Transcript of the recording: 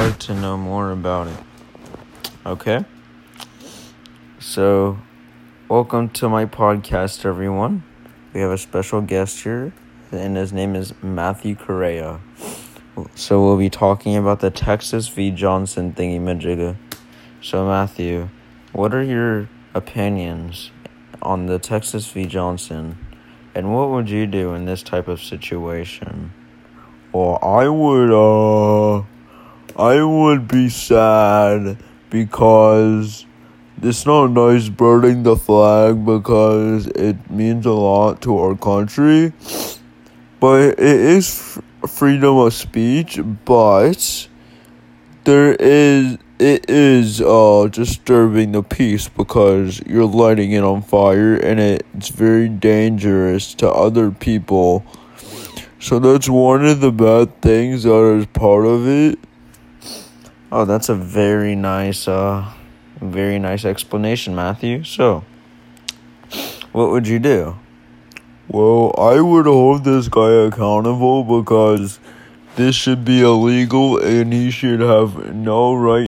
like to know more about it. Okay? So, welcome to my podcast, everyone. We have a special guest here, and his name is Matthew Correa. So, we'll be talking about the Texas v. Johnson thingy majigga. So, Matthew, what are your opinions on the Texas v. Johnson, and what would you do in this type of situation? Well, I would, uh, I would be sad because it's not nice burning the flag because it means a lot to our country. But it is freedom of speech, but there is it is uh disturbing the peace because you're lighting it on fire and it's very dangerous to other people. So that's one of the bad things that is part of it. Oh, that's a very nice, uh, very nice explanation, Matthew. So, what would you do? Well, I would hold this guy accountable because this should be illegal and he should have no right